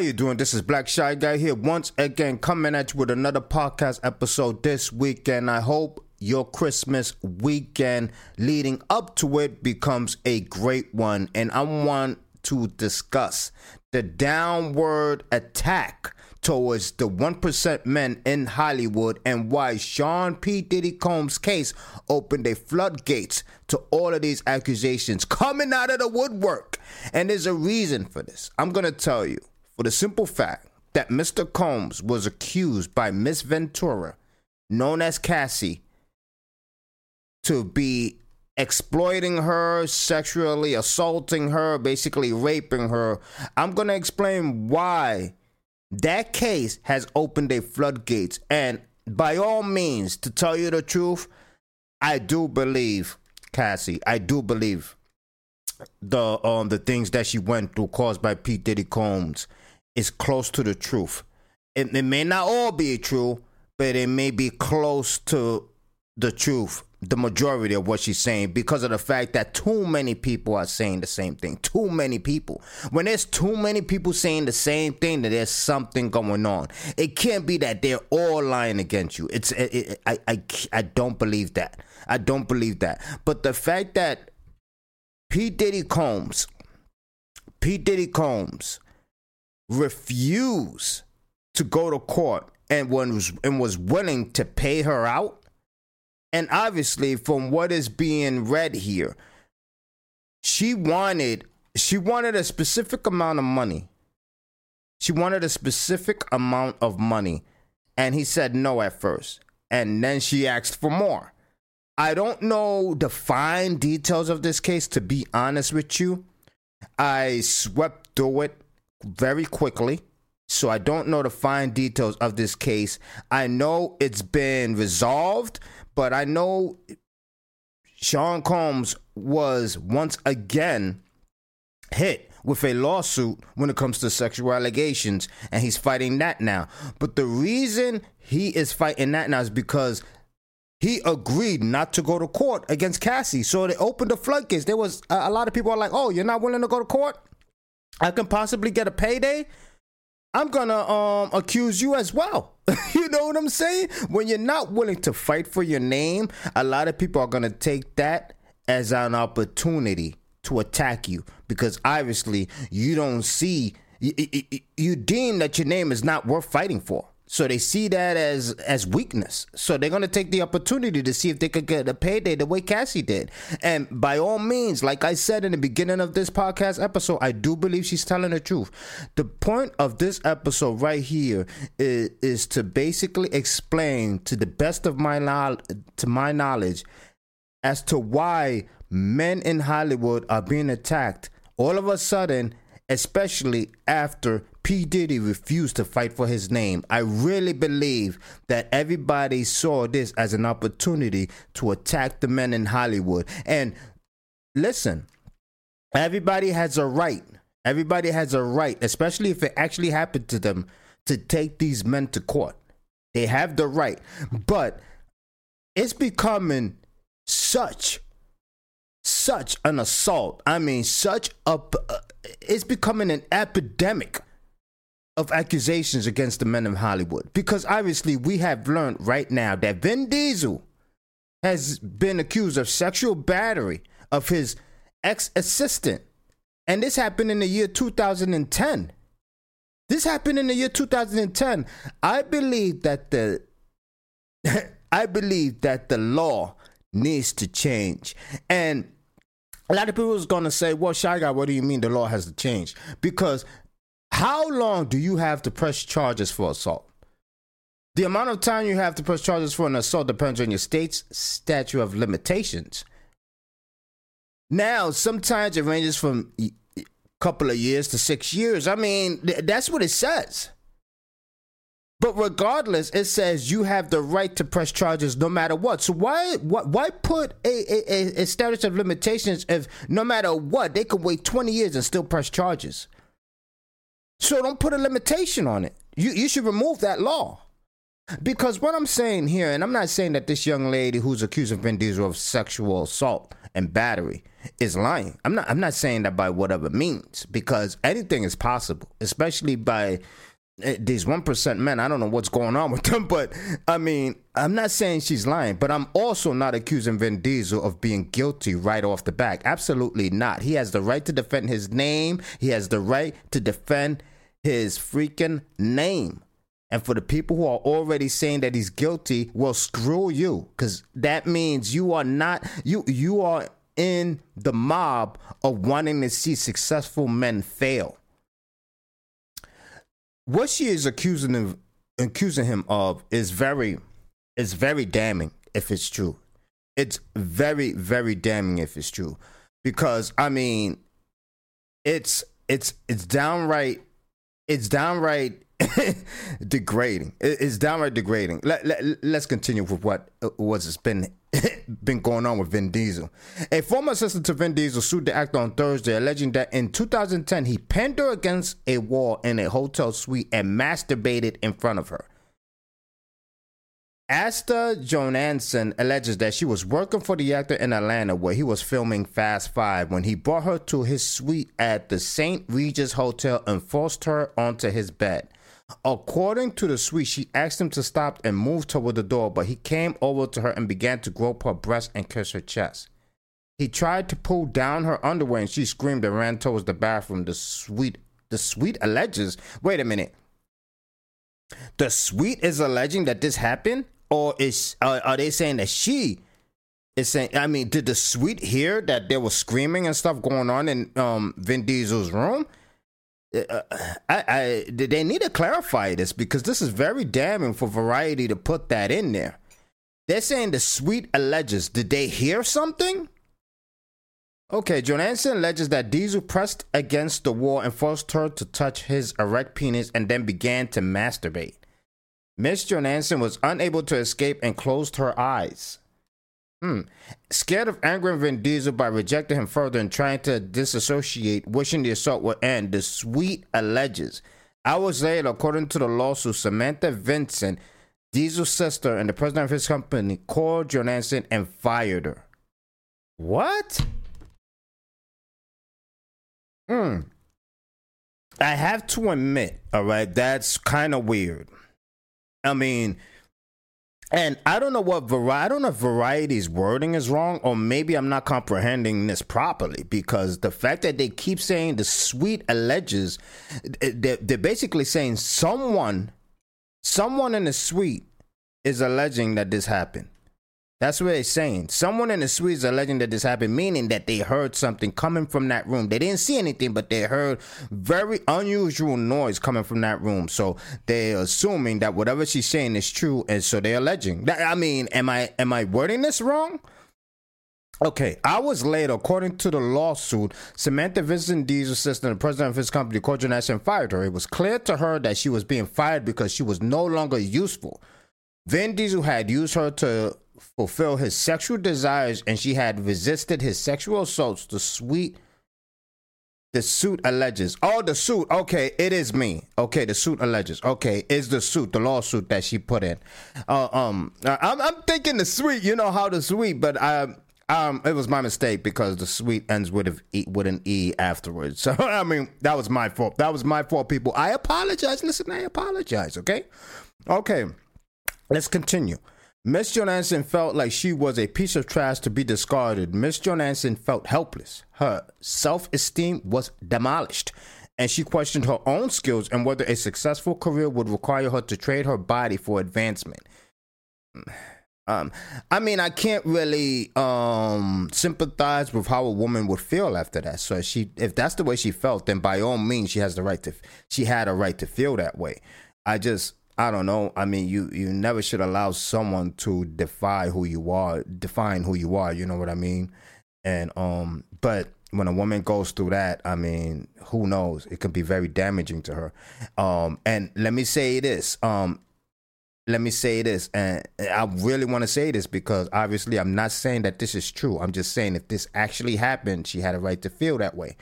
you doing? This is Black Shy Guy here once again coming at you with another podcast episode this weekend. I hope your Christmas weekend leading up to it becomes a great one. And I want to discuss the downward attack towards the 1% men in Hollywood and why Sean P. Diddy Combs' case opened a floodgates to all of these accusations coming out of the woodwork. And there's a reason for this. I'm going to tell you for the simple fact that Mr. Combs was accused by Miss Ventura, known as Cassie, to be exploiting her, sexually assaulting her, basically raping her. I'm going to explain why that case has opened a floodgates. And by all means, to tell you the truth, I do believe Cassie. I do believe the um the things that she went through caused by Pete Diddy Combs is close to the truth. It, it may not all be true, but it may be close to the truth, the majority of what she's saying, because of the fact that too many people are saying the same thing. Too many people. When there's too many people saying the same thing, that there's something going on. It can't be that they're all lying against you. It's it, it, I I I don't believe that. I don't believe that. But the fact that P Diddy Combs, P Diddy Combs refused to go to court and was and was willing to pay her out. And obviously, from what is being read here, she wanted she wanted a specific amount of money. She wanted a specific amount of money, and he said no at first. And then she asked for more. I don't know the fine details of this case, to be honest with you. I swept through it very quickly. So I don't know the fine details of this case. I know it's been resolved, but I know Sean Combs was once again hit with a lawsuit when it comes to sexual allegations, and he's fighting that now. But the reason he is fighting that now is because he agreed not to go to court against Cassie. So they opened the floodgates. There was a, lot of people are like, "Oh, you're not willing to go to court? I can possibly get a payday." I'm gonna um accuse you as well. you know what I'm saying? When you're not willing to fight for your name, a lot of people are gonna take that as an opportunity to attack you because obviously you don't see you, you, you deem that your name is not worth fighting for. So they see that as as weakness. So they're gonna take the opportunity to see if they could get a payday the way Cassie did. And by all means, like I said in the beginning of this podcast episode, I do believe she's telling the truth. The point of this episode right here is, is to basically explain to the best of my to my knowledge, as to why men in Hollywood are being attacked all of a sudden, especially after P. Diddy refused to fight for his name. I really believe that everybody saw this as an opportunity to attack the men in Hollywood. And listen, everybody has a right. Everybody has a right, especially if it actually happened to them, to take these men to court. They have the right. But it's becoming such such an assault. I mean, such a uh, it's becoming an epidemic of accusations against the men of Hollywood because obviously we have learned right now that Vin Diesel has been accused of sexual battery of his ex assistant. And this happened in the year 2010. This happened in the year 2010. I believe that the I believe that the law needs to change. And a lot of people is gonna say, "Well, shy guy, what do you mean the law has to change?" Because how long do you have to press charges for assault? The amount of time you have to press charges for an assault depends on your state's statute of limitations. Now, sometimes it ranges from a couple of years to six years. I mean, th- that's what it says. But regardless, it says you have the right to press charges no matter what. So why why, why put a, a, a statute of limitations if no matter what they could wait 20 years and still press charges? So don't put a limitation on it. You you should remove that law. Because what I'm saying here, and I'm not saying that this young lady who's accusing Vin Diesel of sexual assault and battery is lying. I'm not I'm not saying that by whatever means because anything is possible, especially by eh, these 1% men. I don't know what's going on with them, but I mean, I'm not saying she's lying, but I'm also not accusing Vin Diesel of being guilty right off the back. Absolutely not. He has the right to defend his name. He has the right to defend his freaking name. And for the people who are already saying that he's guilty, well, screw you, because that means you are not you you are in the mob of wanting to see successful men fail. What she is accusing him accusing him of is very is very damning if it's true. It's very very damning if it's true, because I mean, it's it's it's downright it's downright degrading. It's downright degrading. Let, let, let's continue with what uh, was been been going on with Vin Diesel. A former assistant to Vin Diesel sued the actor on Thursday, alleging that in 2010 he pinned her against a wall in a hotel suite and masturbated in front of her. Asta Jonansson alleges that she was working for the actor in Atlanta where he was filming Fast Five when he brought her to his suite at the St. Regis Hotel and forced her onto his bed. According to the suite, she asked him to stop and move toward the door, but he came over to her and began to grope her breast and kiss her chest. He tried to pull down her underwear and she screamed and ran towards the bathroom. The suite the suite alleges wait a minute. The suite is alleging that this happened? Or is uh, are they saying that she is saying I mean, did the suite hear that there was screaming and stuff going on in um Vin Diesel's room? Uh, I, I, they need to clarify this because this is very damning for Variety to put that in there. They're saying the suite alleges. Did they hear something? Okay, Jonansson alleges that Diesel pressed against the wall and forced her to touch his erect penis and then began to masturbate. Miss Jonansson was unable to escape and closed her eyes. Hmm. Scared of angering Vin Diesel by rejecting him further and trying to disassociate, wishing the assault would end, the suite alleges. Hours later, according to the lawsuit, Samantha Vincent, Diesel's sister, and the president of his company called Jonansson and fired her. What? Hmm. I have to admit, all right, that's kind of weird. I mean, and I don't know what variety. I don't know if variety's wording is wrong, or maybe I'm not comprehending this properly. Because the fact that they keep saying the suite alleges, they're, they're basically saying someone, someone in the suite is alleging that this happened. That's what they're saying. Someone in the suite is alleging that this happened, meaning that they heard something coming from that room. They didn't see anything, but they heard very unusual noise coming from that room. So they're assuming that whatever she's saying is true, and so they're alleging. That, I mean, am I am I wording this wrong? Okay, hours later, according to the lawsuit, Samantha Vincent Diesel's assistant, the president of his company, called and fired her. It was clear to her that she was being fired because she was no longer useful. Vin Diesel had used her to fulfill his sexual desires and she had resisted his sexual assaults. The sweet the suit alleges. Oh, the suit. Okay, it is me. Okay, the suit alleges. Okay, is the suit the lawsuit that she put in? Uh, um, I'm, I'm thinking the suite. You know how the suite, but um, um, it was my mistake because the suite ends with a with an e afterwards. So I mean, that was my fault. That was my fault, people. I apologize. Listen, I apologize. Okay, okay. Let's continue. Miss Jonansson felt like she was a piece of trash to be discarded. Miss Jonansson felt helpless. Her self esteem was demolished, and she questioned her own skills and whether a successful career would require her to trade her body for advancement. Um, I mean, I can't really um, sympathize with how a woman would feel after that. So, she, if that's the way she felt, then by all means, she has the right to. She had a right to feel that way. I just, I don't know. I mean, you you never should allow someone to defy who you are, define who you are. You know what I mean? And um, but when a woman goes through that, I mean, who knows? It could be very damaging to her. Um, and let me say this. Um, let me say this, and I really want to say this because obviously I'm not saying that this is true. I'm just saying if this actually happened, she had a right to feel that way.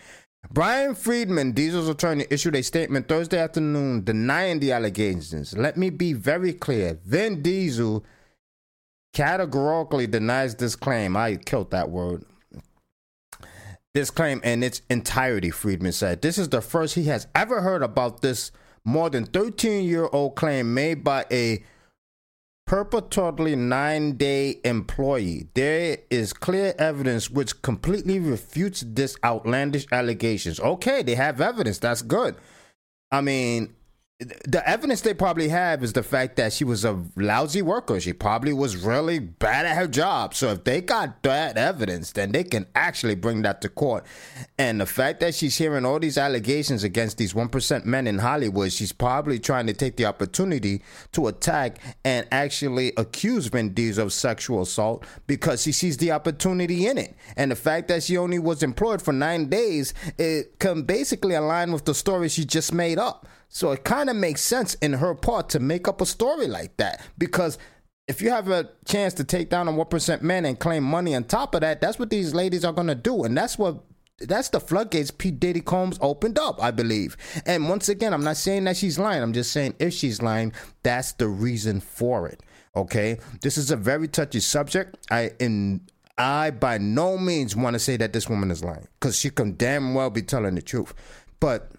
Bryan Freedman, Diesel's attorney, issued a statement Thursday afternoon denying the allegations. Let me be very clear. Vin Diesel categorically denies this claim. I killed that word. this claim in its entirety, Freedman said. This is the first he has ever heard about this more than 13 year old claim made by a purportedly nine day employee. There is clear evidence which completely refutes this outlandish allegations. Okay, they have evidence. That's good. I mean, the evidence they probably have is the fact that she was a lousy worker. She probably was really bad at her job. So if they got that evidence, then they can actually bring that to court. And the fact that she's hearing all these allegations against these 1% men in Hollywood, she's probably trying to take the opportunity to attack and actually accuse Vin Diesel of sexual assault because she sees the opportunity in it. And the fact that she only was employed for nine days, it can basically align with the story she just made up. So it kind of makes sense in her part to make up a story like that because if you have a chance to take down a 1% man and claim money on top of that, that's what these ladies are going to do. And that's what that's the floodgates Pete Diddy Combs opened up, I believe. And once again, I'm not saying that she's lying. I'm just saying if she's lying, that's the reason for it. Okay? This is a very touchy subject. I in I by no means want to say that this woman is lying because she can damn well be telling the truth. But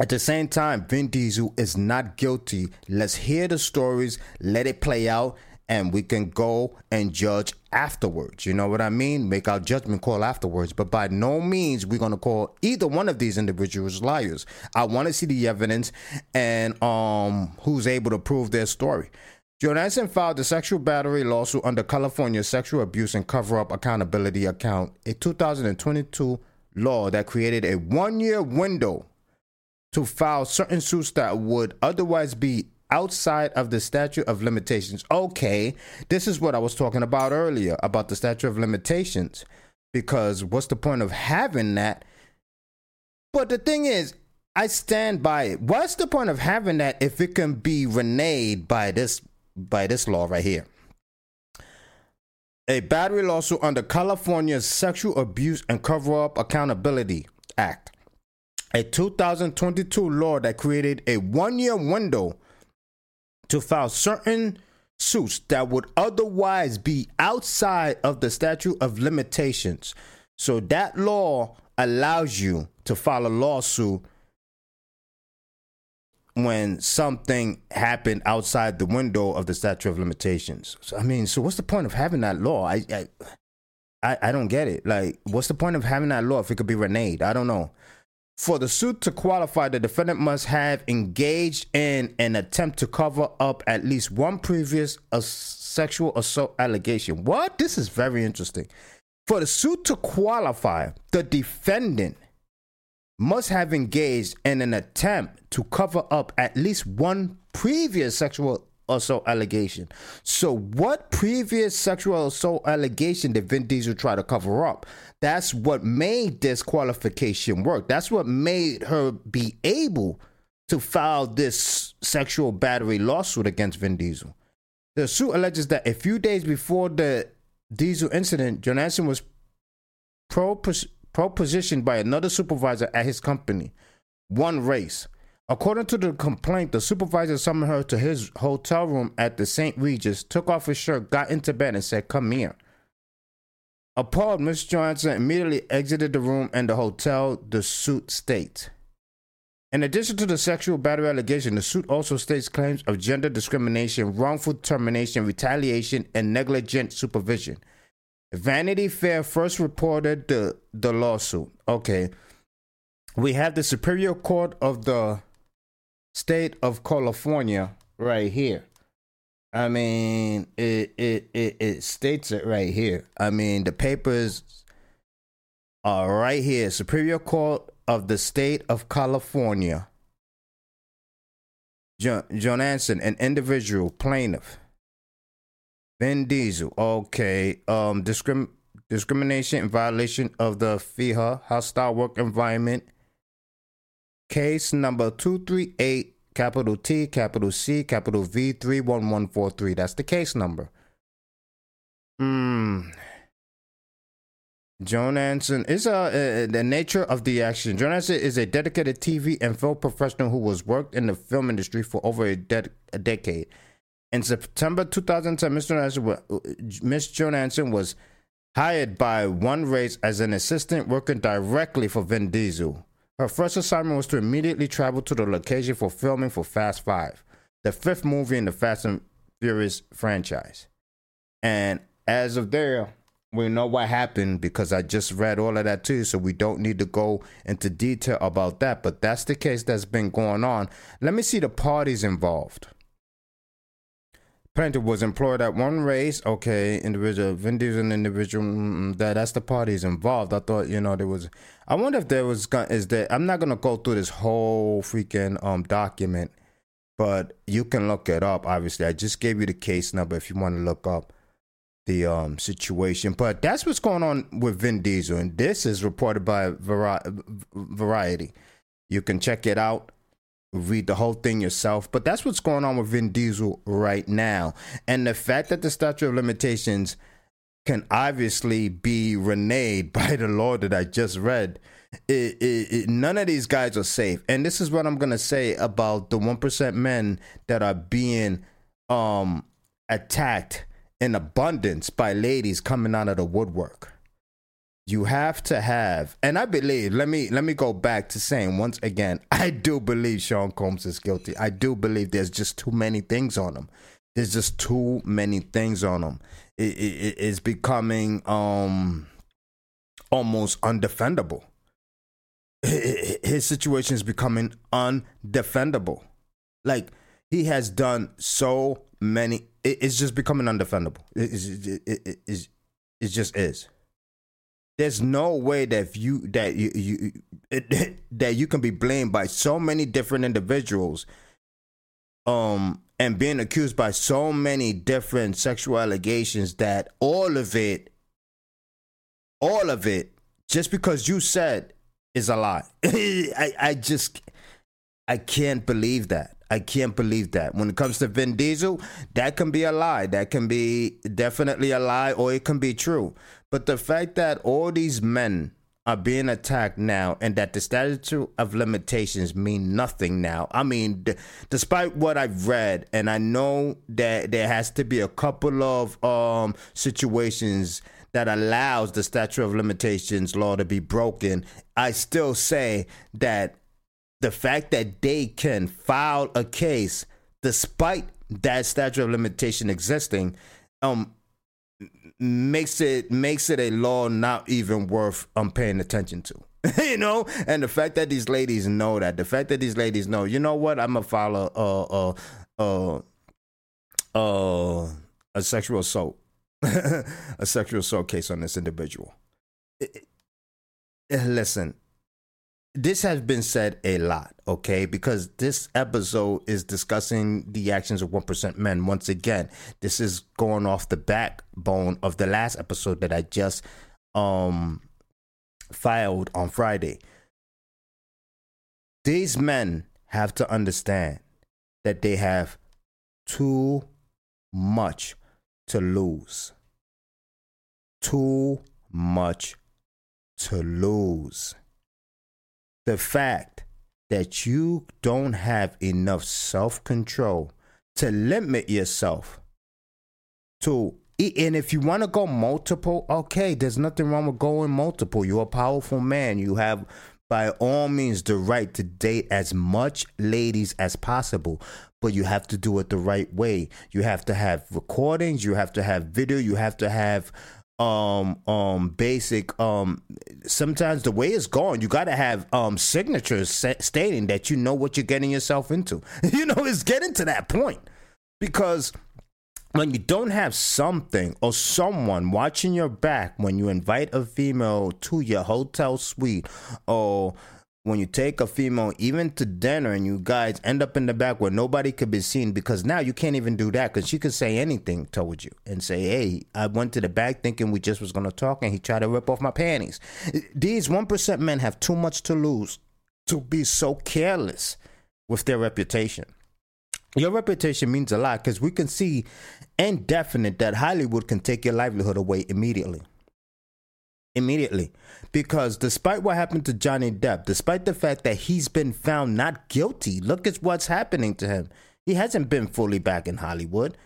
at the same time, Vin Diesel is not guilty. Let's hear the stories, let it play out, and we can go and judge afterwards. You know what I mean? Make our judgment call afterwards. But by no means we're gonna call either one of these individuals liars. I want to see the evidence and um who's able to prove their story. Jonasson filed a sexual battery lawsuit under California Sexual Abuse and Cover Up Accountability Account, a 2022 law that created a one year window to file certain suits that would otherwise be outside of the statute of limitations. Okay, this is what I was talking about earlier about the statute of limitations. Because what's the point of having that? But the thing is, I stand by it. What's the point of having that if it can be reneged by this by this law right here? A battery lawsuit under California's Sexual Abuse and Cover Up Accountability Act a 2022 law that created a one year window to file certain suits that would otherwise be outside of the statute of limitations. So that law allows you to file a lawsuit when something happened outside the window of the statute of limitations. So, I mean, so what's the point of having that law? I, I I don't get it. Like, what's the point of having that law if it could be reneged? I don't know. For the suit to qualify, the defendant must have engaged in an attempt to cover up at least one previous sexual assault allegation. What? This is very interesting. For the suit to qualify, the defendant must have engaged in an attempt to cover up at least one previous sexual assault allegation. So, what previous sexual assault allegation did Vin Diesel try to cover up? That's what made this qualification work. That's what made her be able to file this sexual battery lawsuit against Vin Diesel. The suit alleges that a few days before the Diesel incident, Jonasson was propositioned by another supervisor at his company, One Race. According to the complaint, the supervisor summoned her to his hotel room at the St. Regis, took off his shirt, got into bed, and said, Come here. Appalled, Miss Johnson immediately exited the room and the hotel, the suit states. In addition to the sexual battery allegation, the suit also states claims of gender discrimination, wrongful termination, retaliation, and negligent supervision. Vanity Fair first reported the, the lawsuit. Okay. We have the Superior Court of the State of California right here. I mean, it, it it it states it right here. I mean, the papers are right here. Superior Court of the State of California. John, Jonasson, an individual plaintiff. Vin Diesel, okay. Um, discrim- discrimination in violation of the FIHA hostile work environment. Case number two three eight capital T, capital C, capital V, 31143. That's the case number. Hmm. Jonasson is a, uh, the nature of the action. Jonasson is a dedicated TV and film professional who has worked in the film industry for over a, de- a decade. In September 2010, Mr. Jonasson, Miss Jonasson was hired by One Race as an assistant working directly for Vin Diesel. Her first assignment was to immediately travel to the location for filming for Fast Five, the fifth movie in the Fast and Furious franchise. And as of there, we know what happened because I just read all of that too, so we don't need to go into detail about that. But that's the case that's been going on. Let me see the parties involved. Plaintiff was employed at one race. Okay, individual. Vin Diesel, individual. That that's the parties involved. I thought you know there was. I wonder if there was. Is there? I'm not gonna go through this whole freaking um document, but you can look it up. Obviously, I just gave you the case number if you want to look up the um situation. But that's what's going on with Vin Diesel, and this is reported by Variety. You can check it out read the whole thing yourself. But that's what's going on with Vin Diesel right now. And the fact that the statute of limitations can obviously be reneged by the law that I just read. It, it, it, none of these guys are safe. And this is what I'm going to say about the 1% men that are being um, attacked in abundance by ladies coming out of the woodwork you have to have and i believe let me let me go back to saying once again i do believe sean combs is guilty. I do believe there's just too many things on him. There's just too many things on him. It, it, it's becoming um almost undefendable. His situation is becoming undefendable. Like he has done so many it's just becoming undefendable. It, it, it, it, it just is there's no way that you that you, you that you can be blamed by so many different individuals um and being accused by so many different sexual allegations that all of it all of it just because you said is a lie. I i just i can't believe that I can't believe that. When it comes to Vin Diesel, that can be a lie. That can be definitely a lie, or it can be true. But the fact that all these men are being attacked now and that the statute of limitations mean nothing now. I mean, d- despite what I've read, and I know that there has to be a couple of um, situations that allows the statute of limitations law to be broken, I still say that the fact that they can file a case despite that statute of limitation existing um makes it makes it a law not even worth um paying attention to. you know, and the fact that these ladies know that, the fact that these ladies know, you know what, I'm gonna file a a a, a, a sexual assault, a sexual assault case on this individual. It, it, listen, this has been said a lot, okay? Because this episode is discussing the actions of 1% men. Once again, this is going off the backbone of the last episode that I just um filed on Friday. These men have to understand that they have too much to lose. Too much to lose the fact that you don't have enough self control to limit yourself to and if you want to go multiple okay there's nothing wrong with going multiple. You're a powerful man. You have by all means the right to date as much ladies as possible but you have to do it the right way. You have to have recordings. You have to have video. You have to have um um basic um sometimes the way it's going you got to have um signatures stating that you know what you're getting yourself into. You know it's getting to that point. Because when you don't have something or someone watching your back when you invite a female to your hotel suite or when you take a female even to dinner and you guys end up in the back where nobody could be seen because now you can't even do that because she could say anything towards you and say hey i went to the back thinking we just was going to talk and he tried to rip off my panties. These 1% men have too much to lose to be so careless with their reputation. Your reputation means a lot because we can see and definite that hollywood can take your livelihood away immediately immediately because despite what happened to Johnny Depp, despite the fact that he's been found not guilty, look at what's happening to him. He hasn't been fully back in Hollywood.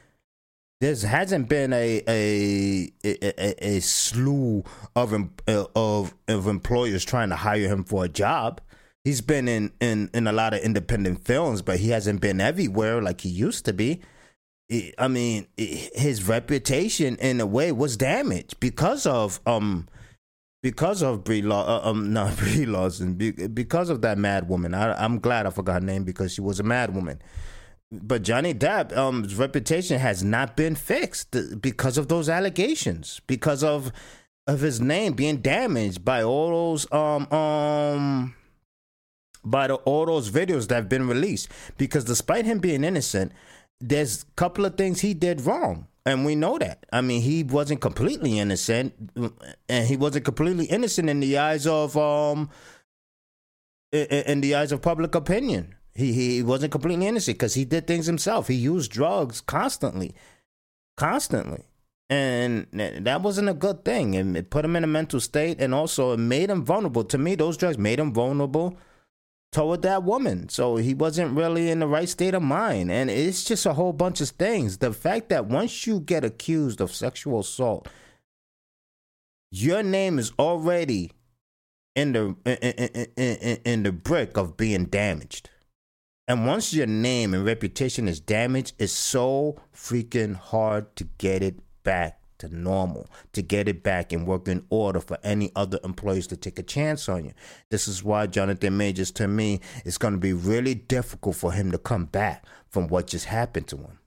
there hasn't been a a a, a slew of uh, of of employers trying to hire him for a job. He's been in, in, in a lot of independent films, but he hasn't been everywhere like he used to be. I mean, his reputation in a way was damaged because of um because of Brie Law uh, um not Brie Larson because of that mad woman. I, I'm glad I forgot her name because she was a mad woman but Johnny Depp's um, reputation has not been fixed because of those allegations, because of of his name being damaged by all those um um by the, all those videos that have been released. Because despite him being innocent, there's a couple of things he did wrong. And we know that. I mean, he wasn't completely innocent, and he wasn't completely innocent in the eyes of um in, the eyes of public opinion. He he wasn't completely innocent because he did things himself. He used drugs constantly, constantly, and that wasn't a good thing. And it put him in a mental state, and also it made him vulnerable. To me, those drugs made him vulnerable toward that woman. So he wasn't really in the right state of mind. And it's just a whole bunch of things. The fact that once you get accused of sexual assault, your name is already in the in, in, in, in the brick of being damaged. And once your name and reputation is damaged, it's so freaking hard to get it back to normal, to get it back and work in order for any other employees to take a chance on you. This is why Jonathan Majors, to me, it's going to be really difficult for him to come back from what just happened to him.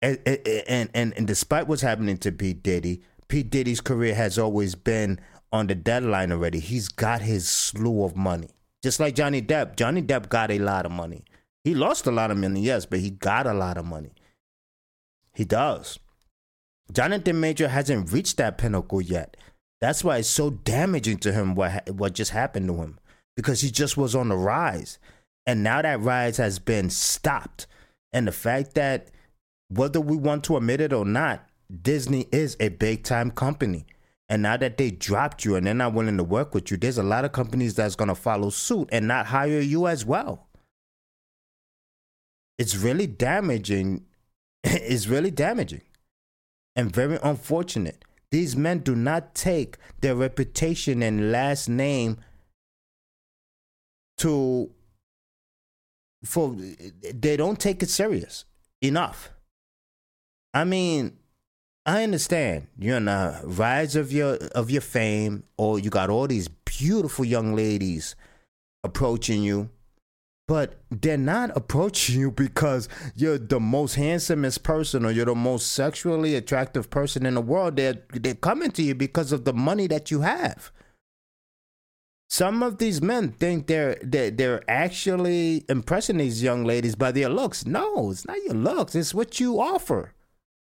And, and, and, and despite what's happening to P. Diddy, P. Diddy's career has always been on the deadline already. He's got his slew of money. Just like Johnny Depp. Johnny Depp got a lot of money. He lost a lot of money, yes, but he got a lot of money. He does. Jonathan Major hasn't reached that pinnacle yet. That's why it's so damaging to him what what just happened to him because he just was on the rise. And now that rise has been stopped. And the fact that whether we want to admit it or not, Disney is a big time company. And now that they dropped you and they're not willing to work with you, there's a lot of companies that's going to follow suit and not hire you as well. It's really damaging. it's really damaging and very unfortunate. These men do not take their reputation and last name to for they don't take it serious enough. I mean, I understand you're on the rise of your of your fame, or you got all these beautiful young ladies approaching you, but they're not approaching you because you're the most handsomest person or you're the most sexually attractive person in the world. They're they're coming to you because of the money that you have. Some of these men think they're they're, they're actually impressing these young ladies by their looks. No, it's not your looks. It's what you offer,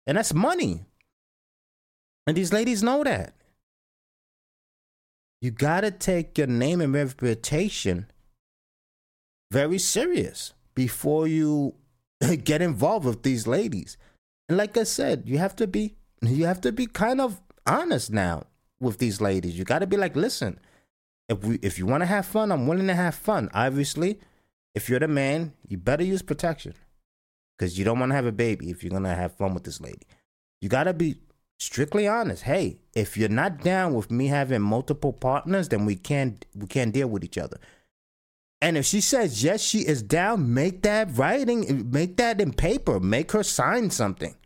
and that's money. And these ladies know that. You gotta take your name and reputation very serious before you get involved with these ladies. And like I said, you have to be you have to be kind of honest now with these ladies. You gotta be like, listen, if we if you wanna have fun, I'm willing to have fun. Obviously, if you're the man, you better use protection. Because you don't want to have a baby if you're gonna have fun with this lady. You gotta be strictly honest. Hey, if you're not down with me having multiple partners, then we can't we can't deal with each other. And if she says yes, she is down, make that writing, make that in paper, make her sign something.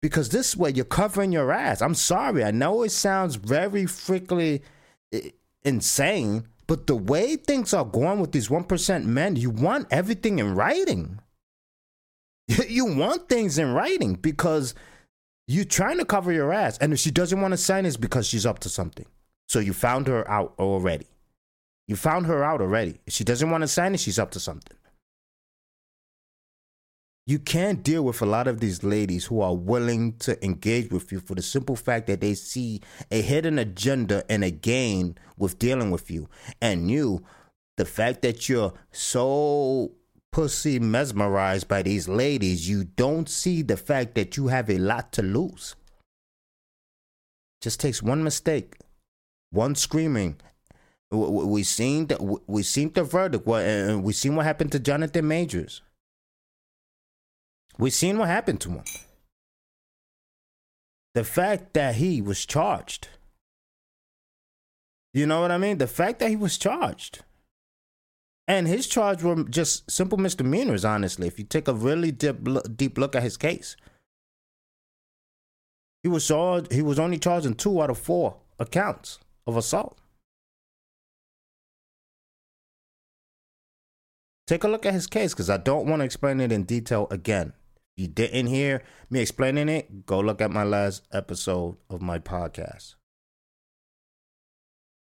Because this way you're covering your ass. I'm sorry. I know it sounds very freakily eh, insane, but the way things are going with these 1% men, you want everything in writing. you want things in writing because you're trying to cover your ass. And if she doesn't want to sign, it's because she's up to something. So you found her out already. You found her out already. If she doesn't want to sign it, she's up to something. You can't deal with a lot of these ladies who are willing to engage with you for the simple fact that they see a hidden agenda and a gain with dealing with you. And you, the fact that you're so pussy mesmerized by these ladies, you don't see the fact that you have a lot to lose. Just takes one mistake, one screaming. We seen the we seen the verdict, and we seen what happened to Jonathan Majors. We seen what happened to him. The fact that he was charged. You know what I mean? The fact that he was charged. And his charge were just simple misdemeanors, honestly, if you take a really deep, deep look at his case. He was charged, he was only charged in two out of four accounts of assault. Take a look at his case because I don't want to explain it in detail again. If you didn't hear me explaining it, go look at my last episode of my podcast.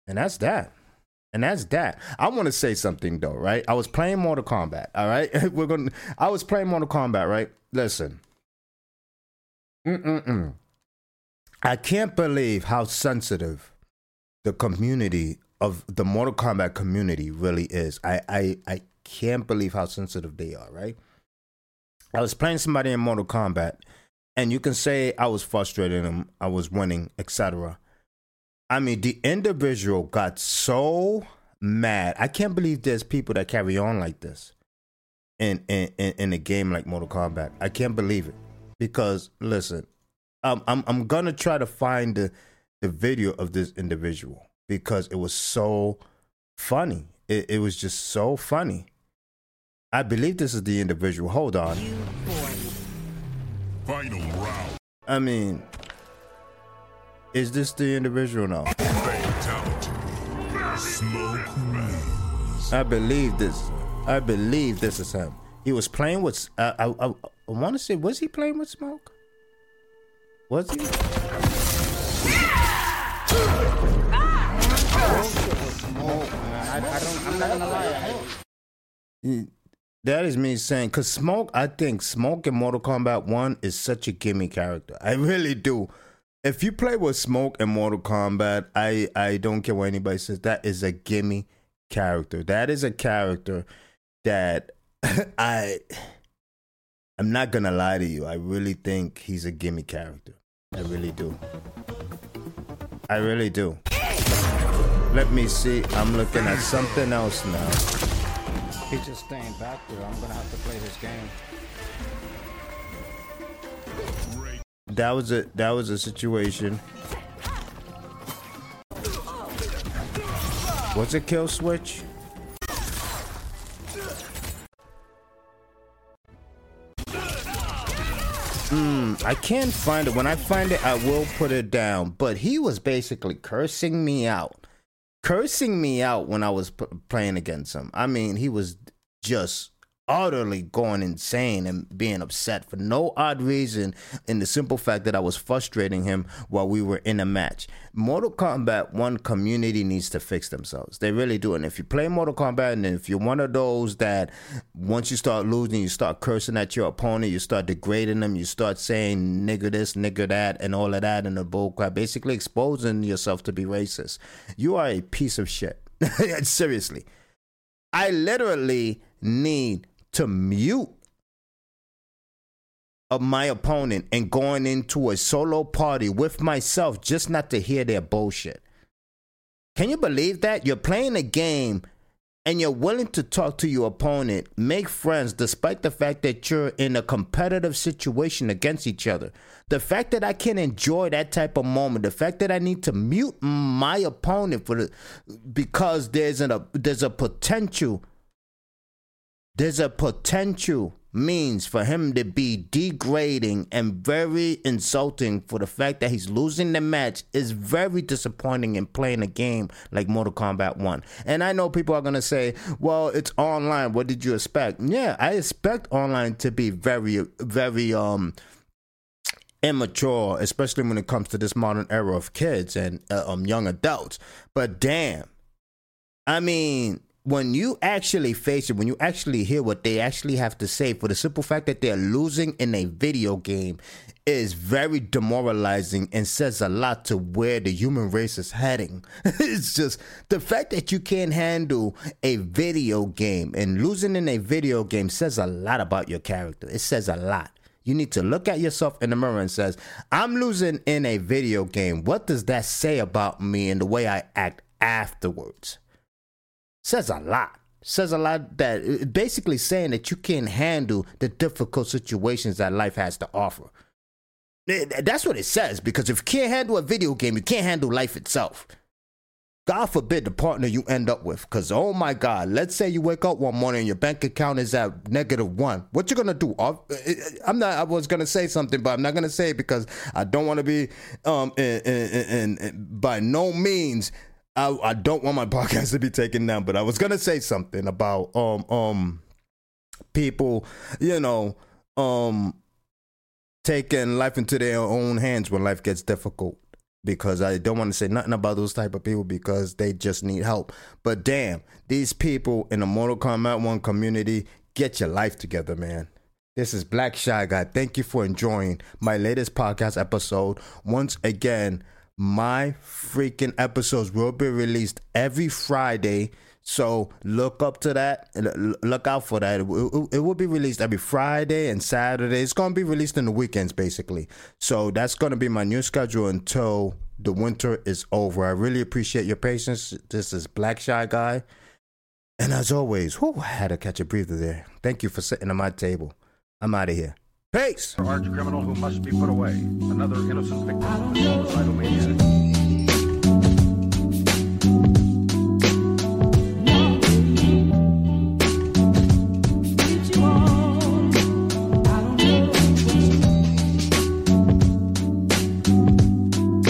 And that's that. And that's that. I want to say something though, right? I was playing Mortal Kombat, all right? We're going to I was playing Mortal Kombat, right? Listen. Mm-mm-mm. I can't believe how sensitive the community of the Mortal Kombat community really is. I I I can't believe how sensitive they are, right? I was playing somebody in Mortal Kombat, and you can say I was frustrating them, I was winning, etc. I mean, the individual got so mad. I can't believe there's people that carry on like this in in in, a game like Mortal Kombat. I can't believe it because listen, um, I'm I'm gonna try to find the the video of this individual because it was so funny. It, it was just so funny. I believe this is the individual. Hold on. Final round. I mean, is this the individual now? I believe this. I believe this is him. He was playing with. Uh, I, I, I want to say, was he playing with smoke? Was he? I, I don't, I'm not gonna lie. That is me saying, because Smoke, I think Smoke in Mortal Kombat 1 is such a gimme character. I really do. If you play with Smoke in Mortal Kombat, I, I don't care what anybody says, that is a gimme character. That is a character that I I'm not gonna lie to you. I really think he's a gimme character. I really do. I really do. Let me see. I'm looking at something else now. He's just staying back there. I'm gonna have to play this game. That was a that was a situation. What's a kill switch? Hmm, I can't find it. When I find it, I will put it down. But he was basically cursing me out cursing me out when I was p- playing against him. I mean, he was just utterly going insane and being upset for no odd reason in the simple fact that I was frustrating him while we were in a match. Mortal Kombat 1 community needs to fix themselves. They really do. And if you play Mortal Kombat and if you're one of those that once you start losing, you start cursing at your opponent, you start degrading them, you start saying nigger this, nigger that, and all of that in the bullcrap, basically exposing yourself to be racist. You are a piece of shit. Seriously. I literally need to mute of my opponent and going into a solo party with myself just not to hear their bullshit. Can you believe that? You're playing a game and you're willing to talk to your opponent, make friends, despite the fact that you're in a competitive situation against each other. The fact that I can enjoy that type of moment, the fact that I need to mute my opponent for the because there's a there's a potential there's a potential means for him to be degrading and very insulting for the fact that he's losing the match is very disappointing in playing a game like Mortal Kombat 1. And I know people are going to say, well, it's online. What did you expect? Yeah, I expect online to be very, very, um, immature, especially when it comes to this modern era of kids and uh, um, young adults. But damn, I mean, when you actually face it, when you actually hear what they actually have to say, for the simple fact that they're losing in a video game, is very demoralizing and says a lot to where the human race is heading. it's just the fact that you can't handle a video game and losing in a video game says a lot about your character. It says a lot. You need to look at yourself in the mirror and says, "I'm losing in a video game. What does that say about me and the way I act afterwards?" Says a lot. says a lot that uh, basically saying that you can't handle the difficult situations that life has to offer. That's what it says because if you can't handle a video game, you can't handle life itself. God forbid the partner you end up with. Because, oh my God, let's say you wake up one morning and your bank account is at negative one. What you going to do? Uh, uh, I'm not, I was going to say something, but I'm not going to say it because I don't want to be, um, and by no means, I, I don't want my podcast to be taken down, but I was to say something about, um, um, people, you know, um, taking life into their own hands when life gets difficult because I don't want to say nothing about those type of people because they just need help. But damn, these people in the Mortal Kombat 1 community, get your life together, man. This is Black Shy Guy. Thank you for enjoying my latest podcast episode. Once again, my freaking episodes will be released every Friday so look up to that. Look out for that. It, will be released every Friday and Saturday. It's to be released in the weekends, basically. So that's to be my new schedule until the winter is over. I really appreciate your patience. This is Black Shy Guy. And as always, whew, I had to catch a breather there. Thank you for sitting at my table. I'm out of here. Peace. Arch criminal who must be put away. Another innocent victim of homicidal maniac.